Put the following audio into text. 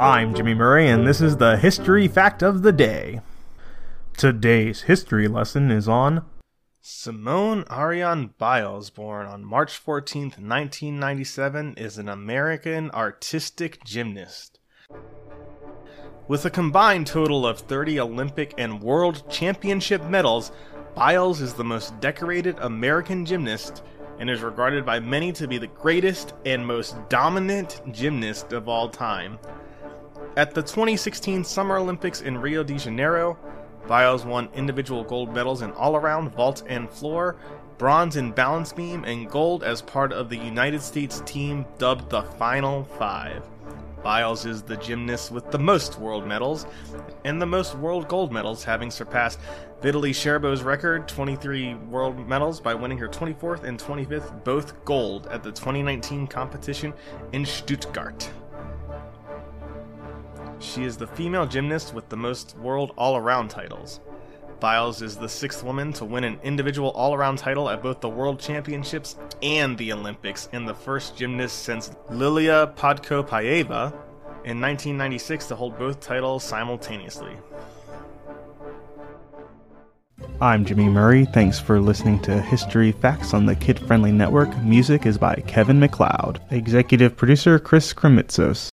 I'm Jimmy Murray, and this is the History Fact of the Day. Today's history lesson is on Simone Arianne Biles, born on March 14, 1997, is an American artistic gymnast. With a combined total of 30 Olympic and World Championship medals, Biles is the most decorated American gymnast and is regarded by many to be the greatest and most dominant gymnast of all time. At the 2016 Summer Olympics in Rio de Janeiro, Biles won individual gold medals in all around, vault, and floor, bronze in balance beam, and gold as part of the United States team dubbed the Final Five. Biles is the gymnast with the most world medals and the most world gold medals, having surpassed Vitaly Scherbo's record, 23 world medals, by winning her 24th and 25th, both gold, at the 2019 competition in Stuttgart. She is the female gymnast with the most world all around titles. Biles is the sixth woman to win an individual all around title at both the World Championships and the Olympics, and the first gymnast since Lilia Podkopayeva in 1996 to hold both titles simultaneously. I'm Jimmy Murray. Thanks for listening to History Facts on the Kid Friendly Network. Music is by Kevin MacLeod. Executive producer Chris Krimitsos.